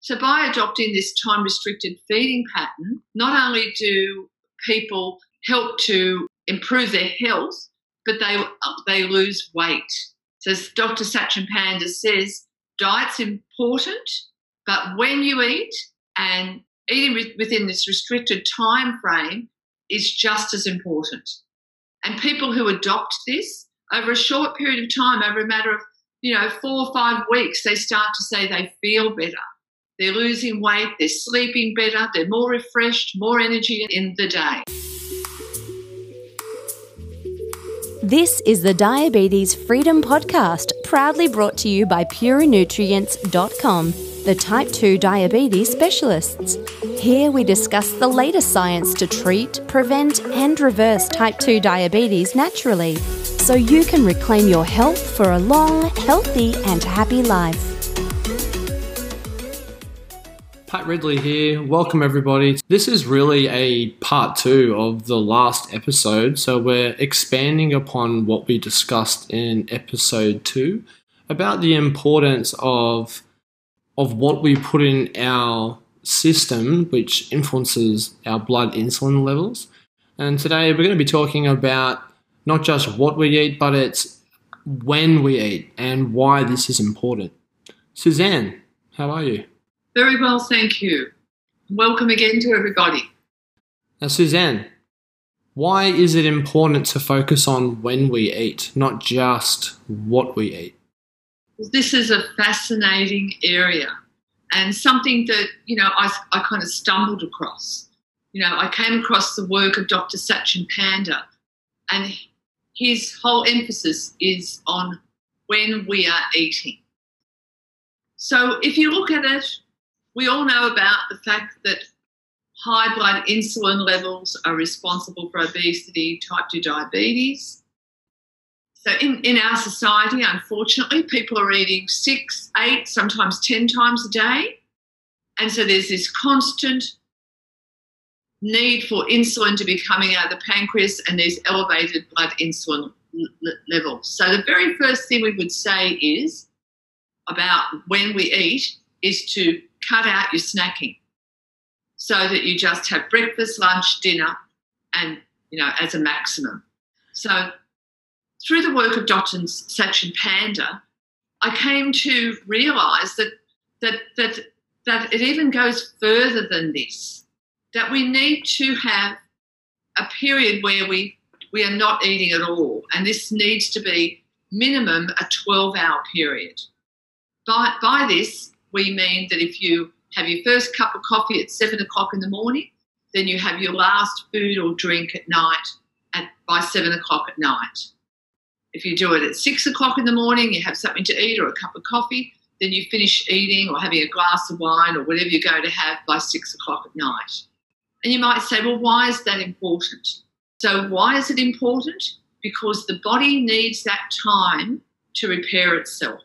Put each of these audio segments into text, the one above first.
So, by adopting this time restricted feeding pattern, not only do people help to improve their health, but they, they lose weight. So, as Dr. Satchin Panda says, diet's important, but when you eat and eating within this restricted time frame is just as important. And people who adopt this over a short period of time, over a matter of you know four or five weeks, they start to say they feel better. They're losing weight, they're sleeping better, they're more refreshed, more energy in the day. This is the Diabetes Freedom Podcast, proudly brought to you by PureNutrients.com, the type 2 diabetes specialists. Here we discuss the latest science to treat, prevent, and reverse type 2 diabetes naturally, so you can reclaim your health for a long, healthy, and happy life. Pat Ridley here. Welcome, everybody. This is really a part two of the last episode. So, we're expanding upon what we discussed in episode two about the importance of, of what we put in our system, which influences our blood insulin levels. And today, we're going to be talking about not just what we eat, but it's when we eat and why this is important. Suzanne, how are you? Very well, thank you. Welcome again to everybody. Now, Suzanne, why is it important to focus on when we eat, not just what we eat? This is a fascinating area and something that, you know, I, I kind of stumbled across. You know, I came across the work of Dr. Satchin Panda, and his whole emphasis is on when we are eating. So if you look at it we all know about the fact that high blood insulin levels are responsible for obesity, type 2 diabetes. So, in, in our society, unfortunately, people are eating six, eight, sometimes 10 times a day. And so, there's this constant need for insulin to be coming out of the pancreas, and these elevated blood insulin levels. So, the very first thing we would say is about when we eat is to cut out your snacking so that you just have breakfast, lunch, dinner, and you know, as a maximum. So through the work of Dr. Satchin Panda, I came to realize that that that that it even goes further than this. That we need to have a period where we we are not eating at all, and this needs to be minimum a 12 hour period. By, by this, we mean that if you have your first cup of coffee at seven o'clock in the morning, then you have your last food or drink at night at, by seven o'clock at night. If you do it at six o'clock in the morning, you have something to eat or a cup of coffee, then you finish eating or having a glass of wine or whatever you're going to have by six o'clock at night. And you might say, well, why is that important? So, why is it important? Because the body needs that time to repair itself.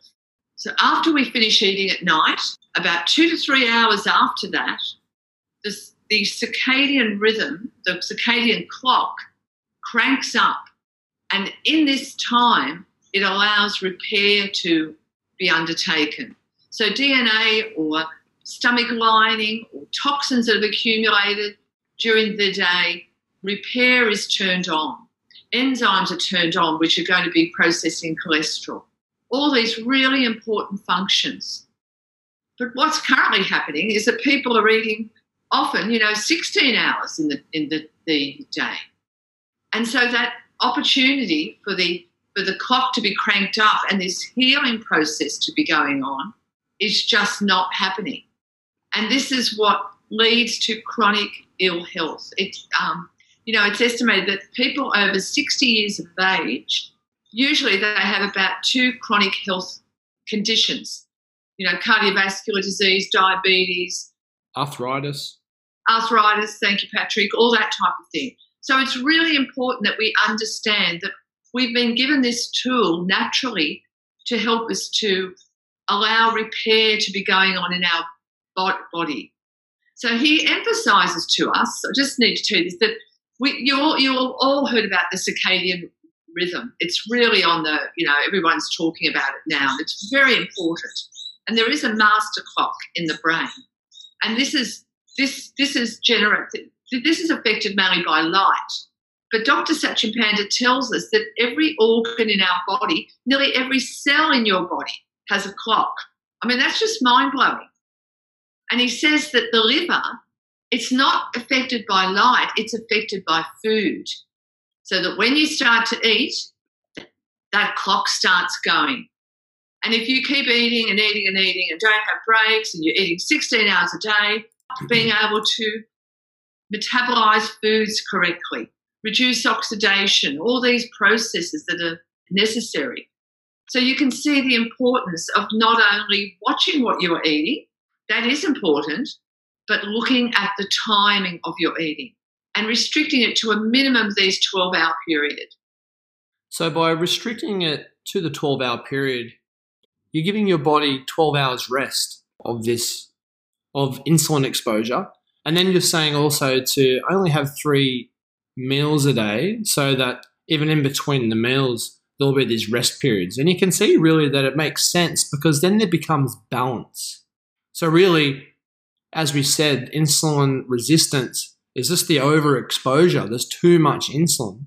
So after we finish eating at night, about two to three hours after that, the, the circadian rhythm, the circadian clock, cranks up. And in this time, it allows repair to be undertaken. So DNA or stomach lining or toxins that have accumulated during the day, repair is turned on. Enzymes are turned on, which are going to be processing cholesterol all these really important functions. But what's currently happening is that people are eating often, you know, 16 hours in the in the, the day. And so that opportunity for the for the clock to be cranked up and this healing process to be going on is just not happening. And this is what leads to chronic ill health. It's um, you know, it's estimated that people over 60 years of age usually they have about two chronic health conditions, you know, cardiovascular disease, diabetes, arthritis. Arthritis, thank you, Patrick, all that type of thing. So it's really important that we understand that we've been given this tool naturally to help us to allow repair to be going on in our body. So he emphasizes to us, I just need to tell you this, that we, you, all, you all heard about the circadian rhythm. It's really on the, you know, everyone's talking about it now. It's very important. And there is a master clock in the brain. And this is this this is generated this is affected mainly by light. But Dr. Satchin Panda tells us that every organ in our body, nearly every cell in your body, has a clock. I mean, that's just mind blowing. And he says that the liver, it's not affected by light, it's affected by food. So that when you start to eat, that clock starts going. And if you keep eating and eating and eating and don't have breaks and you're eating 16 hours a day, being able to metabolize foods correctly, reduce oxidation, all these processes that are necessary. So you can see the importance of not only watching what you are eating, that is important, but looking at the timing of your eating and restricting it to a minimum of these 12 hour period. So by restricting it to the 12 hour period, you're giving your body 12 hours rest of this of insulin exposure and then you're saying also to only have three meals a day so that even in between the meals, there'll be these rest periods. And you can see really that it makes sense because then there becomes balance. So, really, as we said, insulin resistance is this the overexposure. There's too much insulin.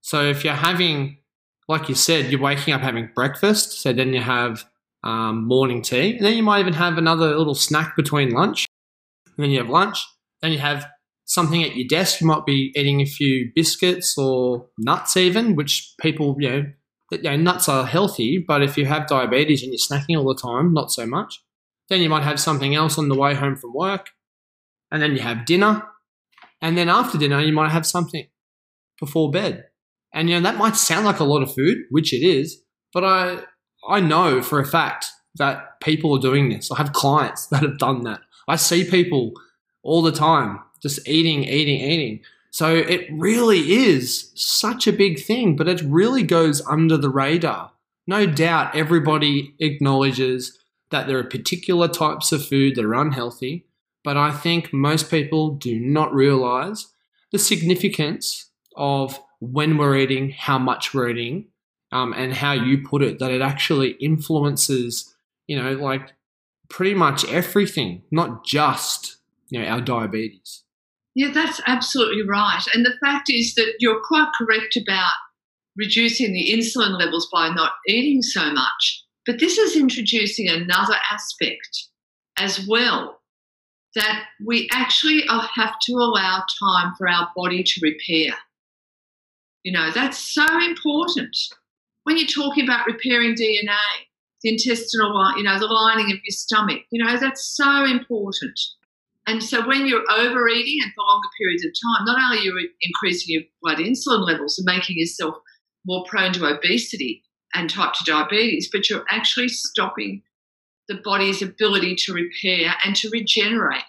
So, if you're having, like you said, you're waking up having breakfast, so then you have um, morning tea, and then you might even have another little snack between lunch and then you have lunch. Then you have something at your desk. You might be eating a few biscuits or nuts, even, which people, you know, you know, nuts are healthy, but if you have diabetes and you're snacking all the time, not so much. Then you might have something else on the way home from work. And then you have dinner. And then after dinner, you might have something before bed. And you know, that might sound like a lot of food, which it is, but I I know for a fact that people are doing this. I have clients that have done that. I see people all the time just eating, eating, eating. So it really is such a big thing, but it really goes under the radar. No doubt everybody acknowledges that there are particular types of food that are unhealthy, but I think most people do not realize the significance of when we're eating, how much we're eating, um, and how you put it, that it actually influences, you know, like pretty much everything, not just you know our diabetes. Yeah, that's absolutely right. And the fact is that you're quite correct about reducing the insulin levels by not eating so much. But this is introducing another aspect as well that we actually have to allow time for our body to repair. You know, that's so important. When you're talking about repairing DNA, the intestinal, you know, the lining of your stomach. You know, that's so important. And so when you're overeating and for longer periods of time, not only are you increasing your blood insulin levels and making yourself more prone to obesity and type 2 diabetes, but you're actually stopping the body's ability to repair and to regenerate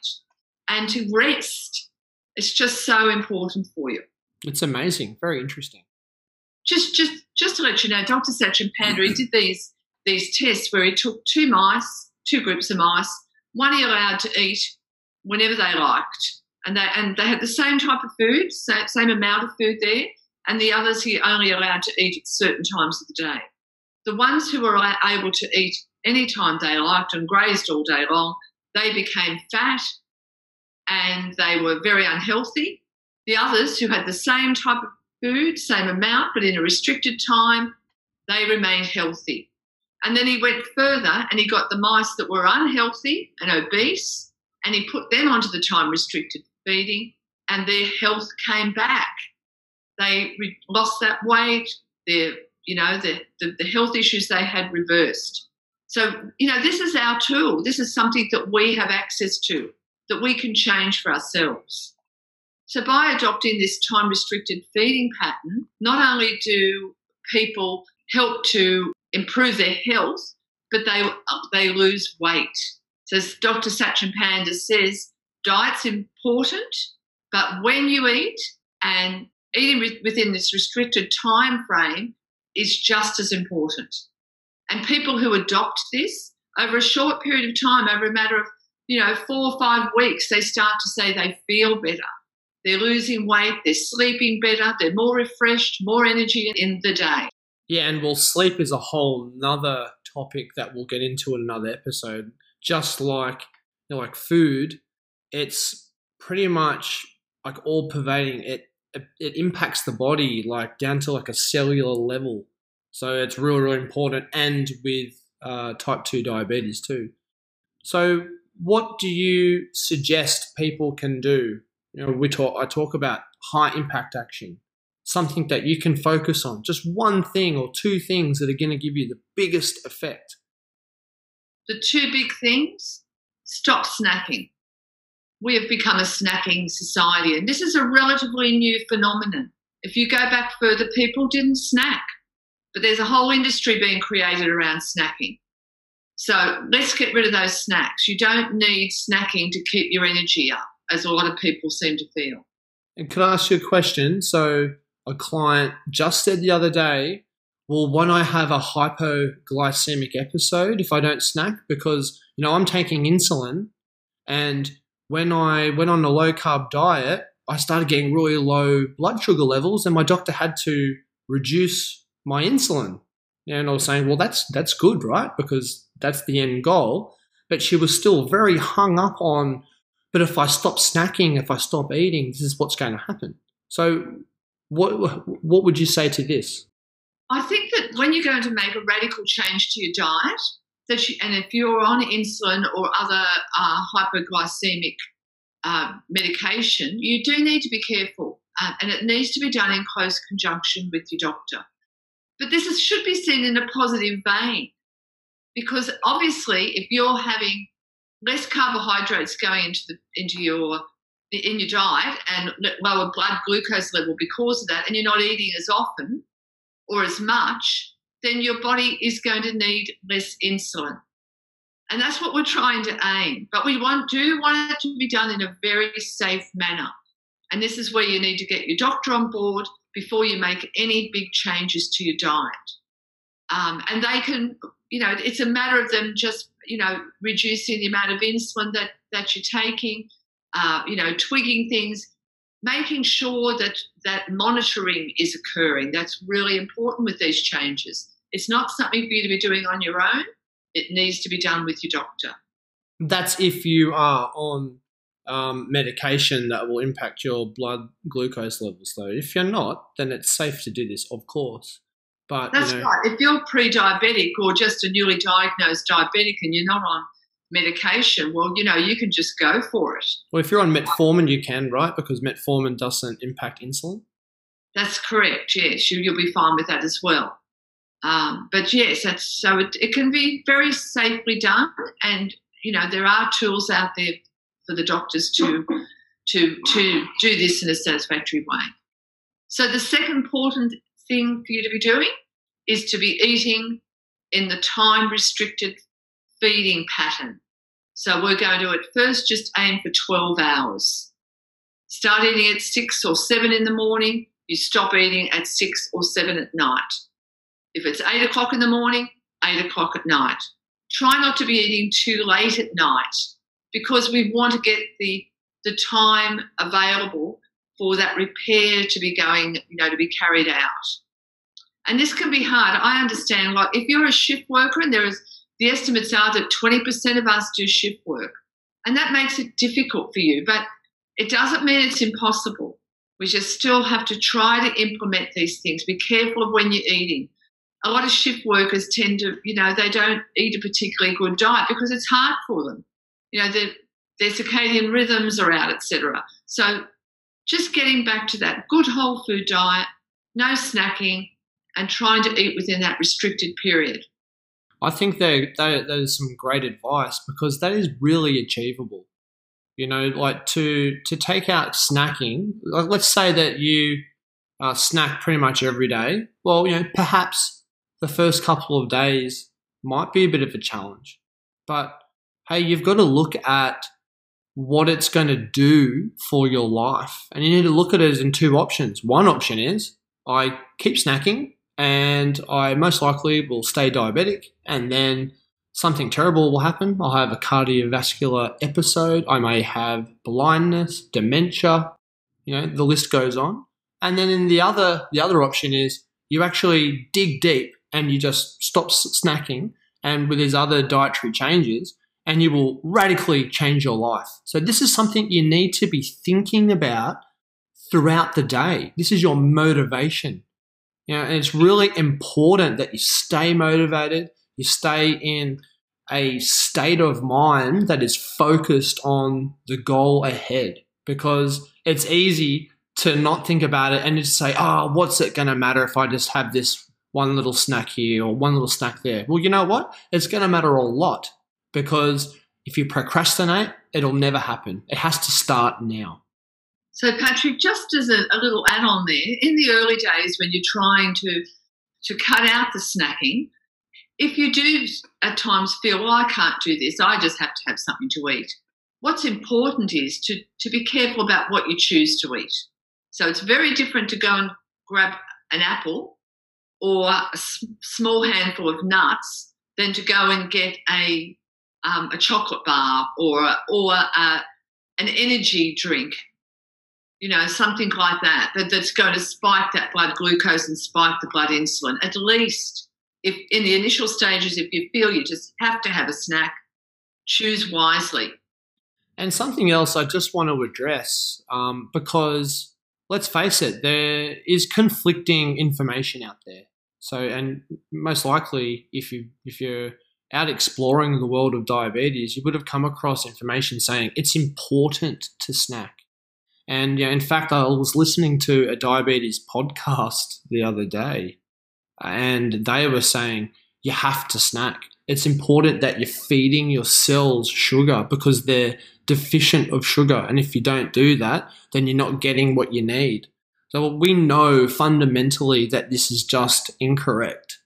and to rest. It's just so important for you. It's amazing. Very interesting. Just just just to let you know, Dr. Satchin Panda, he did these these tests where he took two mice, two groups of mice, one he allowed to eat whenever they liked, and they and they had the same type of food, same amount of food there, and the others he only allowed to eat at certain times of the day. The ones who were able to eat any time they liked and grazed all day long, they became fat and they were very unhealthy. The others who had the same type of food, same amount, but in a restricted time, they remained healthy. And then he went further and he got the mice that were unhealthy and obese and he put them onto the time restricted feeding and their health came back. They re- lost that weight, their, you know, the, the, the health issues they had reversed. So, you know, this is our tool. This is something that we have access to, that we can change for ourselves. So, by adopting this time restricted feeding pattern, not only do people help to improve their health, but they they lose weight. So as Dr. Satchin Panda says, diet's important, but when you eat and eating within this restricted time frame is just as important. And people who adopt this over a short period of time, over a matter of you know four or five weeks, they start to say they feel better. They're losing weight, they're sleeping better, they're more refreshed, more energy in the day. Yeah, and well, sleep is a whole nother topic that we'll get into in another episode. Just like you know, like food, it's pretty much like all pervading. It, it it impacts the body like down to like a cellular level. So it's really really important, and with uh, type two diabetes too. So what do you suggest people can do? You know, we talk. I talk about high impact action something that you can focus on, just one thing or two things that are going to give you the biggest effect? The two big things stop snacking. We have become a snacking society, and this is a relatively new phenomenon. If you go back further, people didn't snack, but there's a whole industry being created around snacking. So let's get rid of those snacks. You don't need snacking to keep your energy up, as a lot of people seem to feel. And can I ask you a question? So, a client just said the other day, well, when I have a hypoglycemic episode if I don't snack because you know I'm taking insulin, and when I went on a low carb diet, I started getting really low blood sugar levels, and my doctor had to reduce my insulin. And I was saying, well, that's that's good, right? Because that's the end goal. But she was still very hung up on, but if I stop snacking, if I stop eating, this is what's going to happen. So what what would you say to this? I think that when you're going to make a radical change to your diet, that you, and if you're on insulin or other uh, hypoglycemic uh, medication, you do need to be careful, uh, and it needs to be done in close conjunction with your doctor. But this is, should be seen in a positive vein, because obviously, if you're having less carbohydrates going into the into your in your diet and lower blood glucose level because of that, and you're not eating as often or as much, then your body is going to need less insulin. And that's what we're trying to aim. But we want, do want it to be done in a very safe manner. And this is where you need to get your doctor on board before you make any big changes to your diet. Um, and they can, you know, it's a matter of them just, you know, reducing the amount of insulin that, that you're taking, uh, you know, twigging things, making sure that that monitoring is occurring. That's really important with these changes. It's not something for you to be doing on your own. It needs to be done with your doctor. That's if you are on um, medication that will impact your blood glucose levels, though. If you're not, then it's safe to do this, of course. But that's you know, right. If you're pre-diabetic or just a newly diagnosed diabetic and you're not on medication, well, you know, you can just go for it. Well, if you're on metformin, you can, right? Because metformin doesn't impact insulin. That's correct. Yes, you, will be fine with that as well. Um, but yes, that's so it, it can be very safely done, and you know there are tools out there for the doctors to to to do this in a satisfactory way. So the second important thing for you to be doing is to be eating in the time restricted feeding pattern. So we're going to at first just aim for 12 hours. Start eating at 6 or 7 in the morning, you stop eating at 6 or 7 at night. If it's 8 o'clock in the morning, 8 o'clock at night. Try not to be eating too late at night because we want to get the, the time available for that repair to be going, you know, to be carried out. And this can be hard. I understand, like, if you're a shift worker and there is the estimates are that 20% of us do shift work. And that makes it difficult for you, but it doesn't mean it's impossible. We just still have to try to implement these things. Be careful of when you're eating. A lot of shift workers tend to, you know, they don't eat a particularly good diet because it's hard for them. You know, their, their circadian rhythms are out, etc. So just getting back to that good whole food diet, no snacking, and trying to eat within that restricted period. I think that that is some great advice because that is really achievable. You know, like to to take out snacking. Let's say that you uh, snack pretty much every day. Well, you know, perhaps the first couple of days might be a bit of a challenge, but hey, you've got to look at what it's going to do for your life, and you need to look at it in two options. One option is I keep snacking and I most likely will stay diabetic, and then something terrible will happen. I'll have a cardiovascular episode. I may have blindness, dementia. You know, the list goes on. And then in the other the other option is you actually dig deep and you just stop snacking and with these other dietary changes, and you will radically change your life. So, this is something you need to be thinking about throughout the day. This is your motivation. You know, and it's really important that you stay motivated, you stay in a state of mind that is focused on the goal ahead because it's easy to not think about it and just say, oh, what's it going to matter if I just have this one little snack here or one little snack there? Well, you know what? It's going to matter a lot because if you procrastinate, it'll never happen. It has to start now. So, Patrick, just as a, a little add on there, in the early days when you're trying to, to cut out the snacking, if you do at times feel, well, I can't do this, I just have to have something to eat, what's important is to, to be careful about what you choose to eat. So it's very different to go and grab an apple or a small handful of nuts than to go and get a, um, a chocolate bar or, or an energy drink, you know, something like that, that, that's going to spike that blood glucose and spike the blood insulin. At least if in the initial stages, if you feel you just have to have a snack, choose wisely. And something else I just want to address um, because let's face it, there is conflicting information out there. So, and most likely, if you if you're out exploring the world of diabetes, you would have come across information saying it's important to snack. And yeah, in fact, I was listening to a diabetes podcast the other day, and they were saying you have to snack. It's important that you're feeding your cells sugar because they're deficient of sugar. And if you don't do that, then you're not getting what you need. So we know fundamentally that this is just incorrect.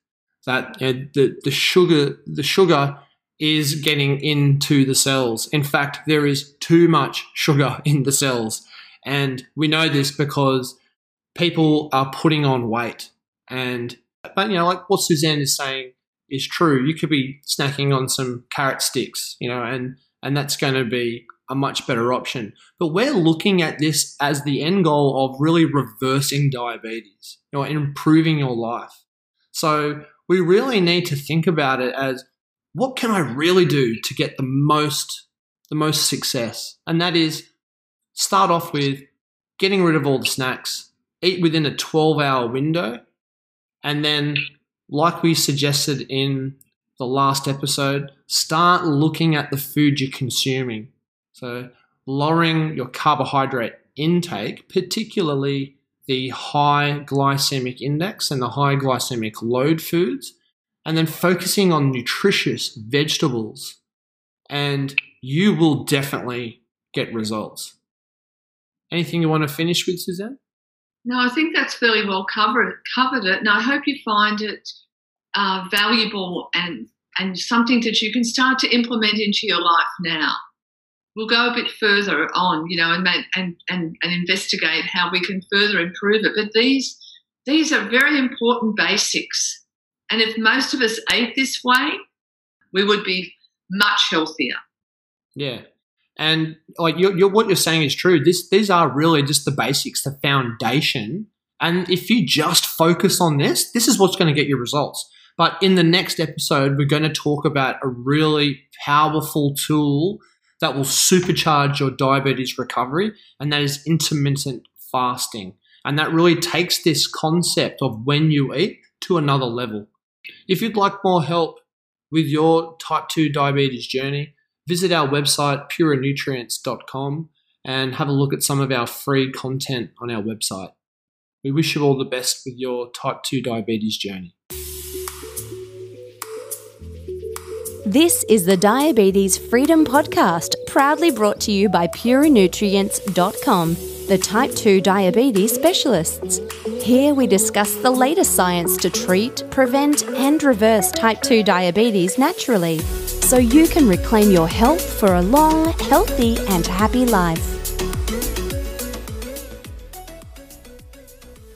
That you know, the, the sugar the sugar is getting into the cells. In fact, there is too much sugar in the cells. And we know this because people are putting on weight. And but you know, like what Suzanne is saying is true. You could be snacking on some carrot sticks, you know, and and that's going to be a much better option. But we're looking at this as the end goal of really reversing diabetes, you know, improving your life. So we really need to think about it as what can I really do to get the most the most success? And that is start off with getting rid of all the snacks, eat within a 12 hour window, and then like we suggested in the last episode, start looking at the food you're consuming. So, lowering your carbohydrate intake, particularly the high glycemic index and the high glycemic load foods, and then focusing on nutritious vegetables, and you will definitely get results. Anything you want to finish with, Suzanne? No, I think that's fairly well covered covered it, and I hope you find it uh, valuable and and something that you can start to implement into your life now. We'll go a bit further on, you know, and and and, and investigate how we can further improve it. But these these are very important basics, and if most of us ate this way, we would be much healthier. Yeah, and like you're, you're, what you're saying is true. This these are really just the basics, the foundation. And if you just focus on this, this is what's going to get you results. But in the next episode, we're going to talk about a really powerful tool that will supercharge your diabetes recovery, and that is intermittent fasting. And that really takes this concept of when you eat to another level. If you'd like more help with your type 2 diabetes journey, visit our website, purenutrients.com, and have a look at some of our free content on our website. We wish you all the best with your type 2 diabetes journey. This is the Diabetes Freedom Podcast, proudly brought to you by purenutrients.com, the type 2 diabetes specialists. Here we discuss the latest science to treat, prevent, and reverse type 2 diabetes naturally so you can reclaim your health for a long, healthy, and happy life.